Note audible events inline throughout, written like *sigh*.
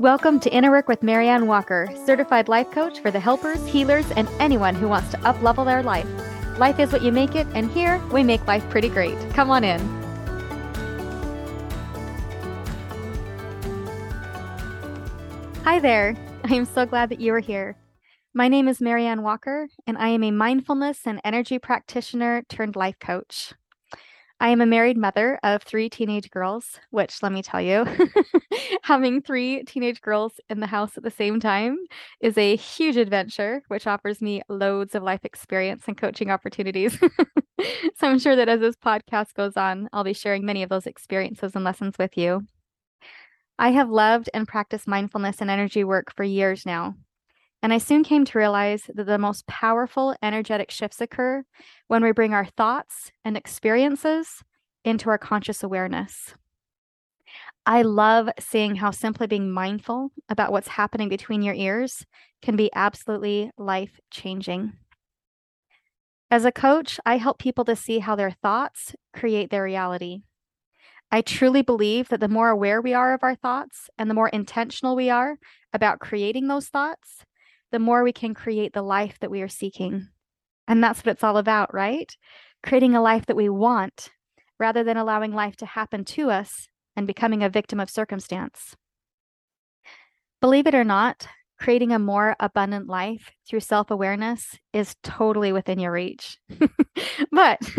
Welcome to Inner Work with MaryAnn Walker, certified life coach for the helpers, healers, and anyone who wants to uplevel their life. Life is what you make it, and here we make life pretty great. Come on in. Hi there. I am so glad that you are here. My name is MaryAnn Walker, and I am a mindfulness and energy practitioner turned life coach. I am a married mother of three teenage girls, which let me tell you, *laughs* having three teenage girls in the house at the same time is a huge adventure, which offers me loads of life experience and coaching opportunities. *laughs* so I'm sure that as this podcast goes on, I'll be sharing many of those experiences and lessons with you. I have loved and practiced mindfulness and energy work for years now, and I soon came to realize that the most powerful energetic shifts occur when we bring our thoughts and experiences into our conscious awareness. I love seeing how simply being mindful about what's happening between your ears can be absolutely life changing. As a coach, I help people to see how their thoughts create their reality. I truly believe that the more aware we are of our thoughts and the more intentional we are about creating those thoughts, the more we can create the life that we are seeking. And that's what it's all about, right? Creating a life that we want rather than allowing life to happen to us and becoming a victim of circumstance. Believe it or not, creating a more abundant life through self awareness is totally within your reach. *laughs* but *laughs*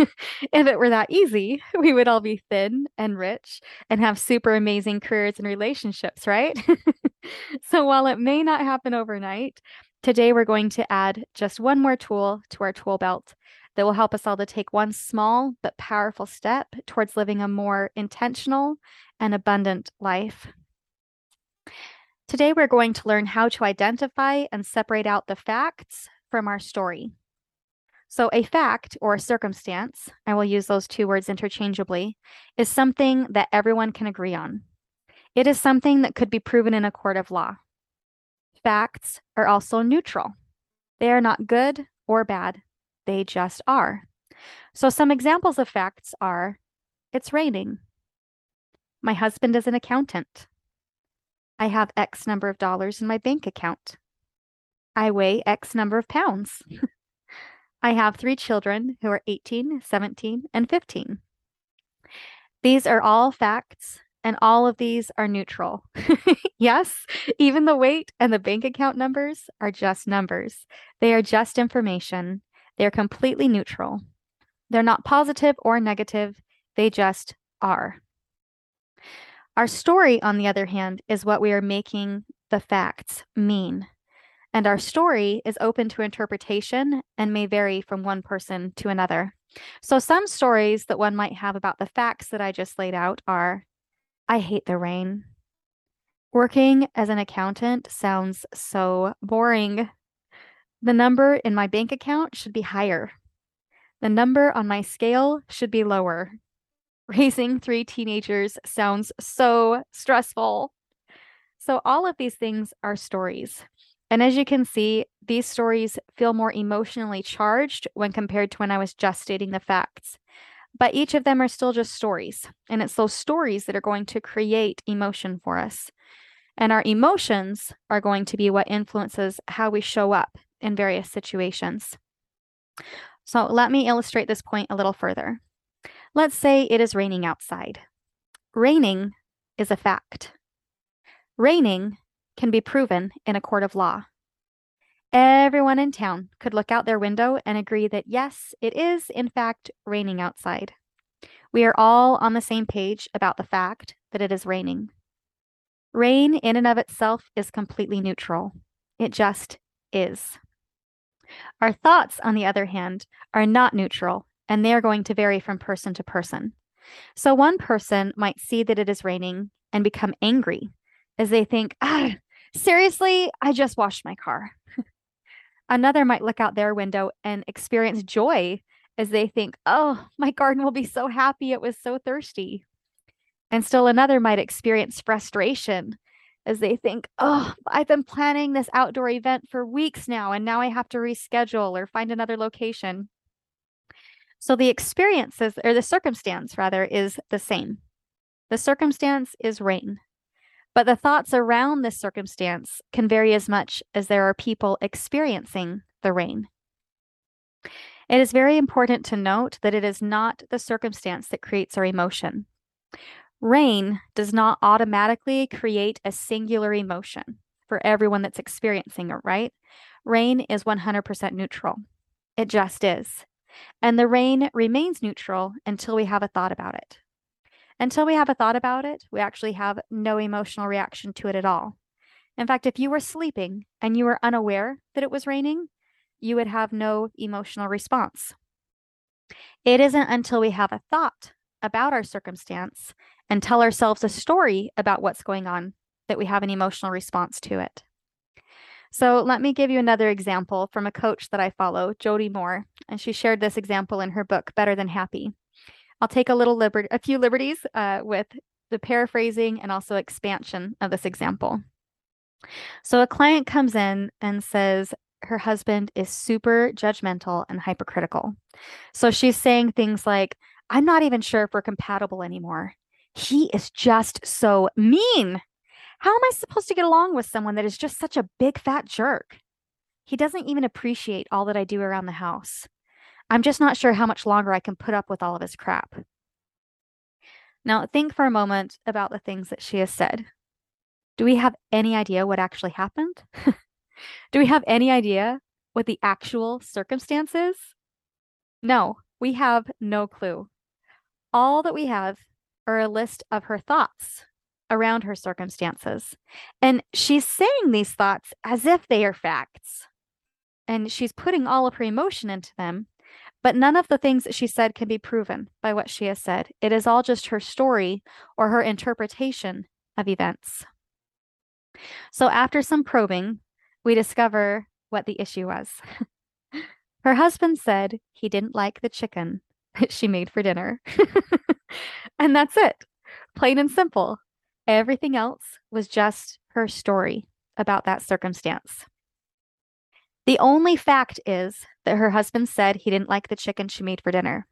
if it were that easy, we would all be thin and rich and have super amazing careers and relationships, right? *laughs* *laughs* so while it may not happen overnight, today we're going to add just one more tool to our tool belt that will help us all to take one small but powerful step towards living a more intentional and abundant life. Today, we're going to learn how to identify and separate out the facts from our story. So, a fact or a circumstance, I will use those two words interchangeably, is something that everyone can agree on. It is something that could be proven in a court of law. Facts are also neutral, they are not good or bad, they just are. So, some examples of facts are it's raining. My husband is an accountant. I have X number of dollars in my bank account. I weigh X number of pounds. *laughs* I have three children who are 18, 17, and 15. These are all facts, and all of these are neutral. *laughs* yes, even the weight and the bank account numbers are just numbers. They are just information. They are completely neutral. They're not positive or negative, they just are. Our story, on the other hand, is what we are making the facts mean. And our story is open to interpretation and may vary from one person to another. So, some stories that one might have about the facts that I just laid out are I hate the rain. Working as an accountant sounds so boring. The number in my bank account should be higher. The number on my scale should be lower. Raising three teenagers sounds so stressful. So, all of these things are stories. And as you can see, these stories feel more emotionally charged when compared to when I was just stating the facts. But each of them are still just stories. And it's those stories that are going to create emotion for us. And our emotions are going to be what influences how we show up in various situations. So let me illustrate this point a little further. Let's say it is raining outside. Raining is a fact. Raining can be proven in a court of law. Everyone in town could look out their window and agree that yes, it is in fact raining outside. We are all on the same page about the fact that it is raining. Rain, in and of itself, is completely neutral. It just is. Our thoughts, on the other hand, are not neutral and they are going to vary from person to person. So one person might see that it is raining and become angry as they think, ah, seriously, I just washed my car. *laughs* Another might look out their window and experience joy as they think, oh, my garden will be so happy it was so thirsty. And still another might experience frustration as they think, oh, I've been planning this outdoor event for weeks now, and now I have to reschedule or find another location. So the experiences or the circumstance rather is the same. The circumstance is rain, But the thoughts around this circumstance can vary as much as there are people experiencing the rain. It is very important to note that it is not the circumstance that creates our emotion. Rain does not automatically create a singular emotion for everyone that's experiencing it, right? Rain is 100% neutral. It just is. And the rain remains neutral until we have a thought about it. Until we have a thought about it, we actually have no emotional reaction to it at all. In fact, if you were sleeping and you were unaware that it was raining, you would have no emotional response. It isn't until we have a thought about our circumstance and tell ourselves a story about what's going on that we have an emotional response to it. So let me give you another example from a coach that I follow, Jody Moore, and she shared this example in her book, Better Than Happy. I'll take a little liberty, a few liberties uh, with the paraphrasing and also expansion of this example. So a client comes in and says her husband is super judgmental and hypercritical. So she's saying things like, I'm not even sure if we're compatible anymore. He is just so mean. How am I supposed to get along with someone that is just such a big fat jerk? He doesn't even appreciate all that I do around the house. I'm just not sure how much longer I can put up with all of his crap. Now, think for a moment about the things that she has said. Do we have any idea what actually happened? *laughs* Do we have any idea what the actual circumstances? No, we have no clue. All that we have are a list of her thoughts around her circumstances. And she's saying these thoughts as if they are facts. And she's putting all of her emotion into them but none of the things that she said can be proven by what she has said. It is all just her story or her interpretation of events. So, after some probing, we discover what the issue was. *laughs* her husband said he didn't like the chicken that *laughs* she made for dinner. *laughs* and that's it, plain and simple. Everything else was just her story about that circumstance. The only fact is that her husband said he didn't like the chicken she made for dinner.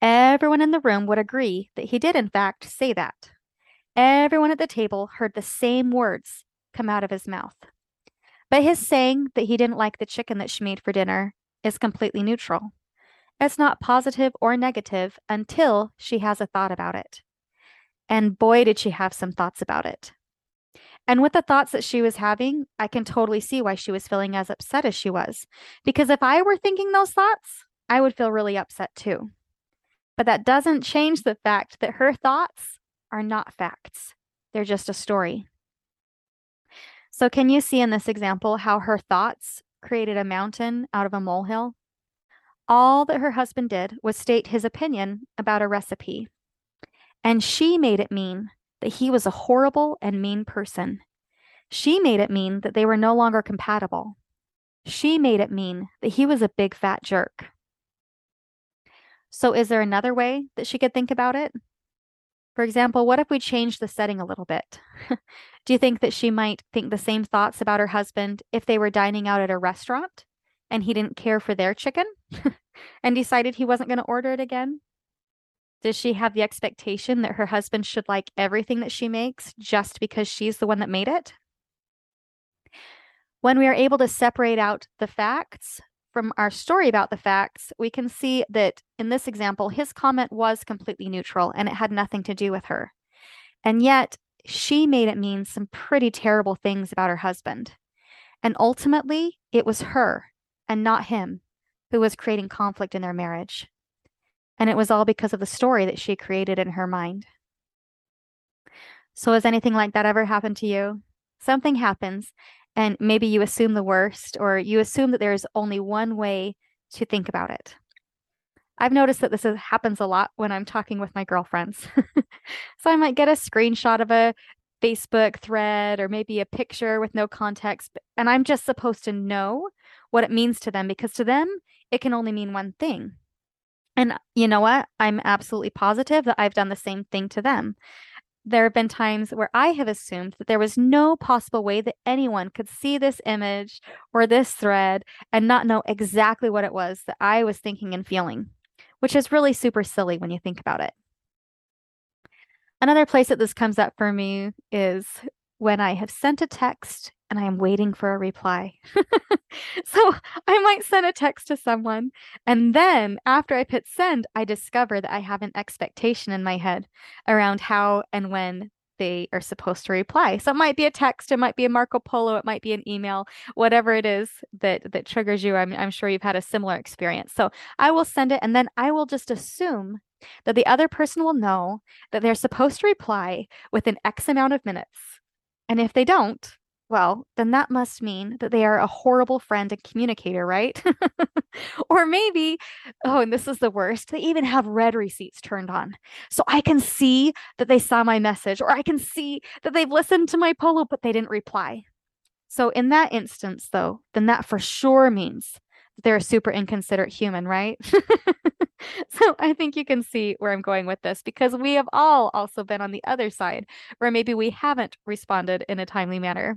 Everyone in the room would agree that he did, in fact, say that. Everyone at the table heard the same words come out of his mouth. But his saying that he didn't like the chicken that she made for dinner is completely neutral. It's not positive or negative until she has a thought about it. And boy, did she have some thoughts about it. And with the thoughts that she was having, I can totally see why she was feeling as upset as she was. Because if I were thinking those thoughts, I would feel really upset too. But that doesn't change the fact that her thoughts are not facts, they're just a story. So, can you see in this example how her thoughts created a mountain out of a molehill? All that her husband did was state his opinion about a recipe. And she made it mean that he was a horrible and mean person. She made it mean that they were no longer compatible. She made it mean that he was a big fat jerk. So, is there another way that she could think about it? For example, what if we change the setting a little bit? *laughs* Do you think that she might think the same thoughts about her husband if they were dining out at a restaurant and he didn't care for their chicken *laughs* and decided he wasn't going to order it again? Does she have the expectation that her husband should like everything that she makes just because she's the one that made it? When we are able to separate out the facts from our story about the facts, we can see that in this example, his comment was completely neutral and it had nothing to do with her. And yet, she made it mean some pretty terrible things about her husband. And ultimately, it was her and not him who was creating conflict in their marriage. And it was all because of the story that she created in her mind. So, has anything like that ever happened to you? Something happens, and maybe you assume the worst, or you assume that there is only one way to think about it. I've noticed that this is, happens a lot when I'm talking with my girlfriends. *laughs* so, I might get a screenshot of a Facebook thread or maybe a picture with no context, and I'm just supposed to know what it means to them because to them, it can only mean one thing. And you know what? I'm absolutely positive that I've done the same thing to them. There have been times where I have assumed that there was no possible way that anyone could see this image or this thread and not know exactly what it was that I was thinking and feeling, which is really super silly when you think about it. Another place that this comes up for me is when I have sent a text and I am waiting for a reply. *laughs* so I might send a text to someone, and then after I hit send, I discover that I have an expectation in my head around how and when they are supposed to reply. So it might be a text, it might be a Marco Polo, it might be an email, whatever it is that that triggers you. I'm I'm sure you've had a similar experience. So I will send it and then I will just assume that the other person will know that they're supposed to reply within X amount of minutes. And if they don't, well, then that must mean that they are a horrible friend and communicator, right? *laughs* or maybe, oh, and this is the worst, they even have read receipts turned on. So I can see that they saw my message, or I can see that they've listened to my polo, but they didn't reply. So in that instance, though, then that for sure means that they're a super inconsiderate human, right? *laughs* so I think you can see where I'm going with this because we have all also been on the other side where maybe we haven't responded in a timely manner.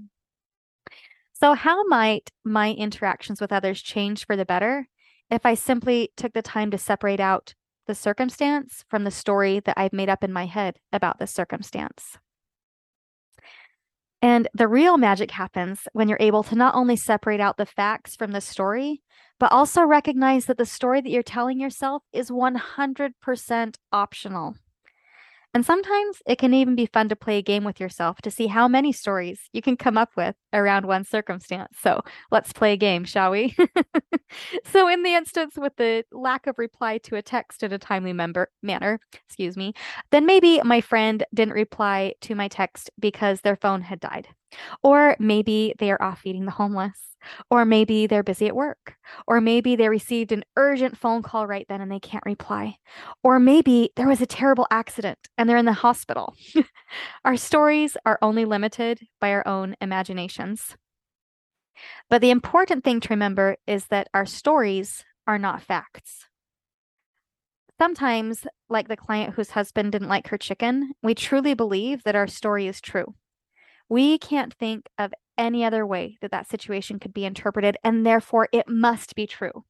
So, how might my interactions with others change for the better if I simply took the time to separate out the circumstance from the story that I've made up in my head about the circumstance? And the real magic happens when you're able to not only separate out the facts from the story, but also recognize that the story that you're telling yourself is 100% optional. And sometimes it can even be fun to play a game with yourself to see how many stories you can come up with around one circumstance. So let's play a game, shall we? *laughs* so, in the instance with the lack of reply to a text in a timely member manner, excuse me, then maybe my friend didn't reply to my text because their phone had died. Or maybe they are off feeding the homeless. Or maybe they're busy at work. Or maybe they received an urgent phone call right then and they can't reply. Or maybe there was a terrible accident and they're in the hospital. *laughs* our stories are only limited by our own imaginations. But the important thing to remember is that our stories are not facts. Sometimes, like the client whose husband didn't like her chicken, we truly believe that our story is true. We can't think of any other way that that situation could be interpreted, and therefore it must be true.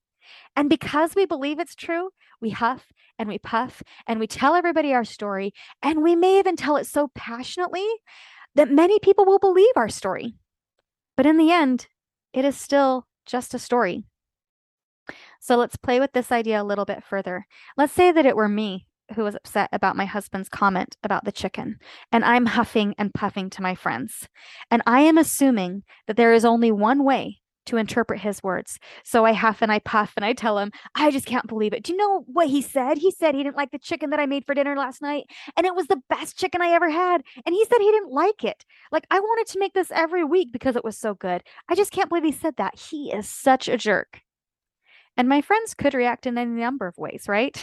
And because we believe it's true, we huff and we puff and we tell everybody our story, and we may even tell it so passionately that many people will believe our story. But in the end, it is still just a story. So let's play with this idea a little bit further. Let's say that it were me who was upset about my husband's comment about the chicken. And I'm huffing and puffing to my friends. And I am assuming that there is only one way to interpret his words. So I huff and I puff and I tell him, I just can't believe it. Do you know what he said? He said he didn't like the chicken that I made for dinner last night. And it was the best chicken I ever had. And he said he didn't like it. Like I wanted to make this every week because it was so good. I just can't believe he said that. He is such a jerk. And my friends could react in any number of ways, right?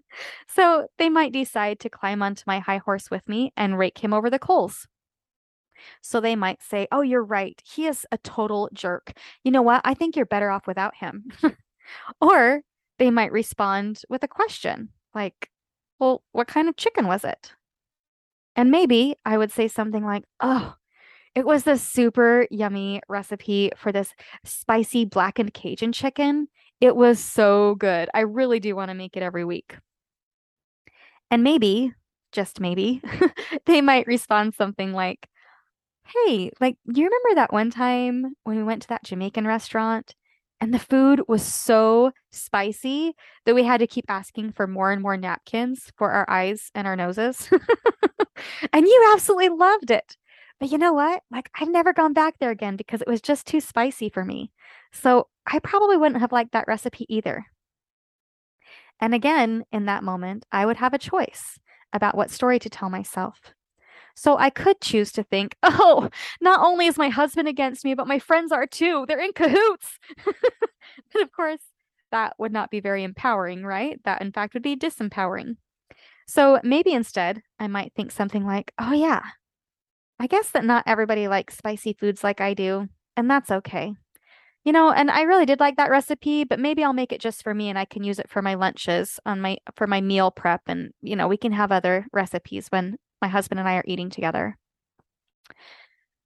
*laughs* so they might decide to climb onto my high horse with me and rake him over the coals. So they might say, Oh, you're right. He is a total jerk. You know what? I think you're better off without him. *laughs* or they might respond with a question like, Well, what kind of chicken was it? And maybe I would say something like, Oh, it was the super yummy recipe for this spicy blackened Cajun chicken. It was so good. I really do want to make it every week. And maybe, just maybe, *laughs* they might respond something like, Hey, like, you remember that one time when we went to that Jamaican restaurant and the food was so spicy that we had to keep asking for more and more napkins for our eyes and our noses? *laughs* and you absolutely loved it. But you know what? Like, I've never gone back there again because it was just too spicy for me. So I probably wouldn't have liked that recipe either. And again, in that moment, I would have a choice about what story to tell myself. So I could choose to think, *laughs* oh, not only is my husband against me, but my friends are too. They're in cahoots. *laughs* but of course, that would not be very empowering, right? That, in fact, would be disempowering. So maybe instead, I might think something like, oh, yeah, I guess that not everybody likes spicy foods like I do, and that's okay. You know, and I really did like that recipe, but maybe I'll make it just for me and I can use it for my lunches on my for my meal prep and you know, we can have other recipes when my husband and I are eating together.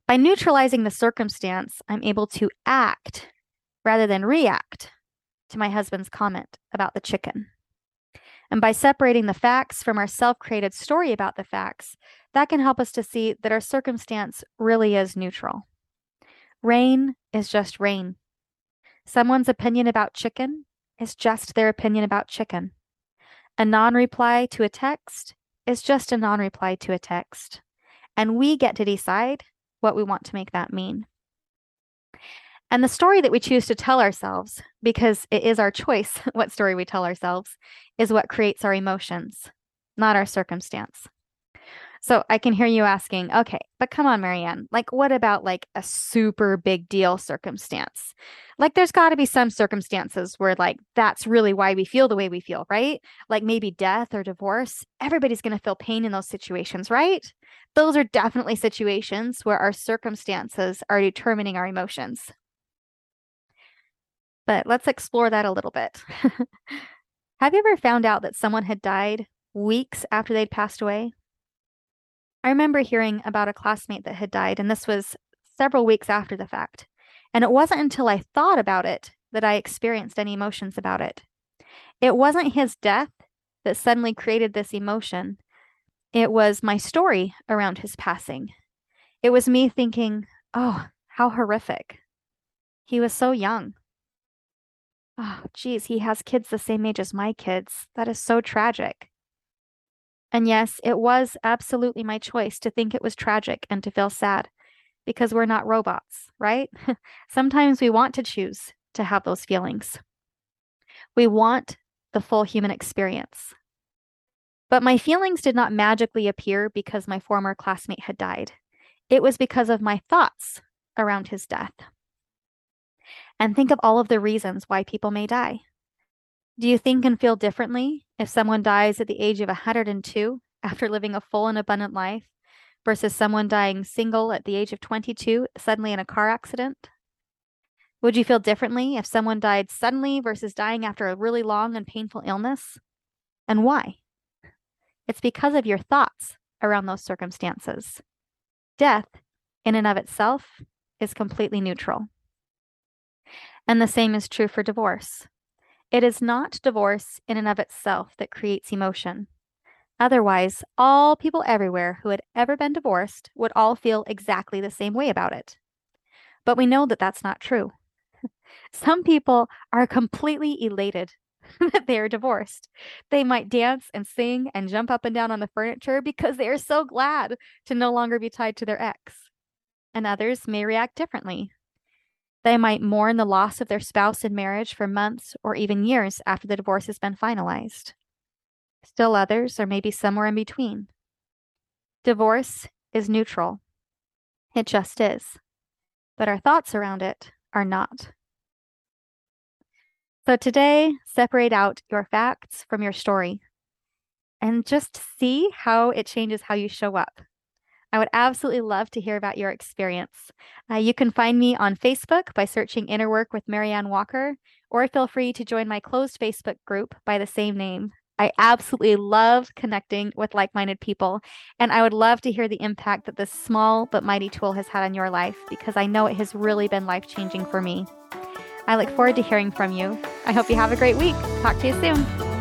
By neutralizing the circumstance, I'm able to act rather than react to my husband's comment about the chicken. And by separating the facts from our self created story about the facts, that can help us to see that our circumstance really is neutral. Rain is just rain. Someone's opinion about chicken is just their opinion about chicken. A non reply to a text is just a non reply to a text. And we get to decide what we want to make that mean. And the story that we choose to tell ourselves, because it is our choice *laughs* what story we tell ourselves, is what creates our emotions, not our circumstance. So I can hear you asking, okay, but come on, MaryAnn, like what about like a super big deal circumstance? Like there's got to be some circumstances where like that's really why we feel the way we feel, right? Like maybe death or divorce. Everybody's going to feel pain in those situations, right? Those are definitely situations where our circumstances are determining our emotions. But let's explore that a little bit. *laughs* Have you ever found out that someone had died weeks after they'd passed away? I remember hearing about a classmate that had died, and this was several weeks after the fact. And it wasn't until I thought about it that I experienced any emotions about it. It wasn't his death that suddenly created this emotion, it was my story around his passing. It was me thinking, oh, how horrific. He was so young. Oh, geez, he has kids the same age as my kids. That is so tragic. And yes, it was absolutely my choice to think it was tragic and to feel sad because we're not robots, right? *laughs* Sometimes we want to choose to have those feelings. We want the full human experience. But my feelings did not magically appear because my former classmate had died. It was because of my thoughts around his death and think of all of the reasons why people may die. Do you think and feel differently if someone dies at the age of 102 after living a full and abundant life versus someone dying single at the age of 22 suddenly in a car accident? Would you feel differently if someone died suddenly versus dying after a really long and painful illness? And why? It's because of your thoughts around those circumstances. Death, in and of itself, is completely neutral. And the same is true for divorce. It is not divorce in and of itself that creates emotion. Otherwise, all people everywhere who had ever been divorced would all feel exactly the same way about it. But we know that that's not true. *laughs* Some people are completely elated *laughs* that they are divorced. They might dance and sing and jump up and down on the furniture because they are so glad to no longer be tied to their ex. And others may react differently. They might mourn the loss of their spouse in marriage for months or even years after the divorce has been finalized. Still others are maybe somewhere in between. Divorce is neutral. It just is. But our thoughts around it are not. So today, separate out your facts from your story and just see how it changes how you show up. I would absolutely love to hear about your experience. Uh, you can find me on Facebook by searching Inner Work with MaryAnn Walker, or feel free to join my closed Facebook group by the same name. I absolutely love connecting with like minded people, and I would love to hear the impact that this small but mighty tool has had on your life because I know it has really been life changing for me. I look forward to hearing from you. I hope you have a great week. Talk to you soon.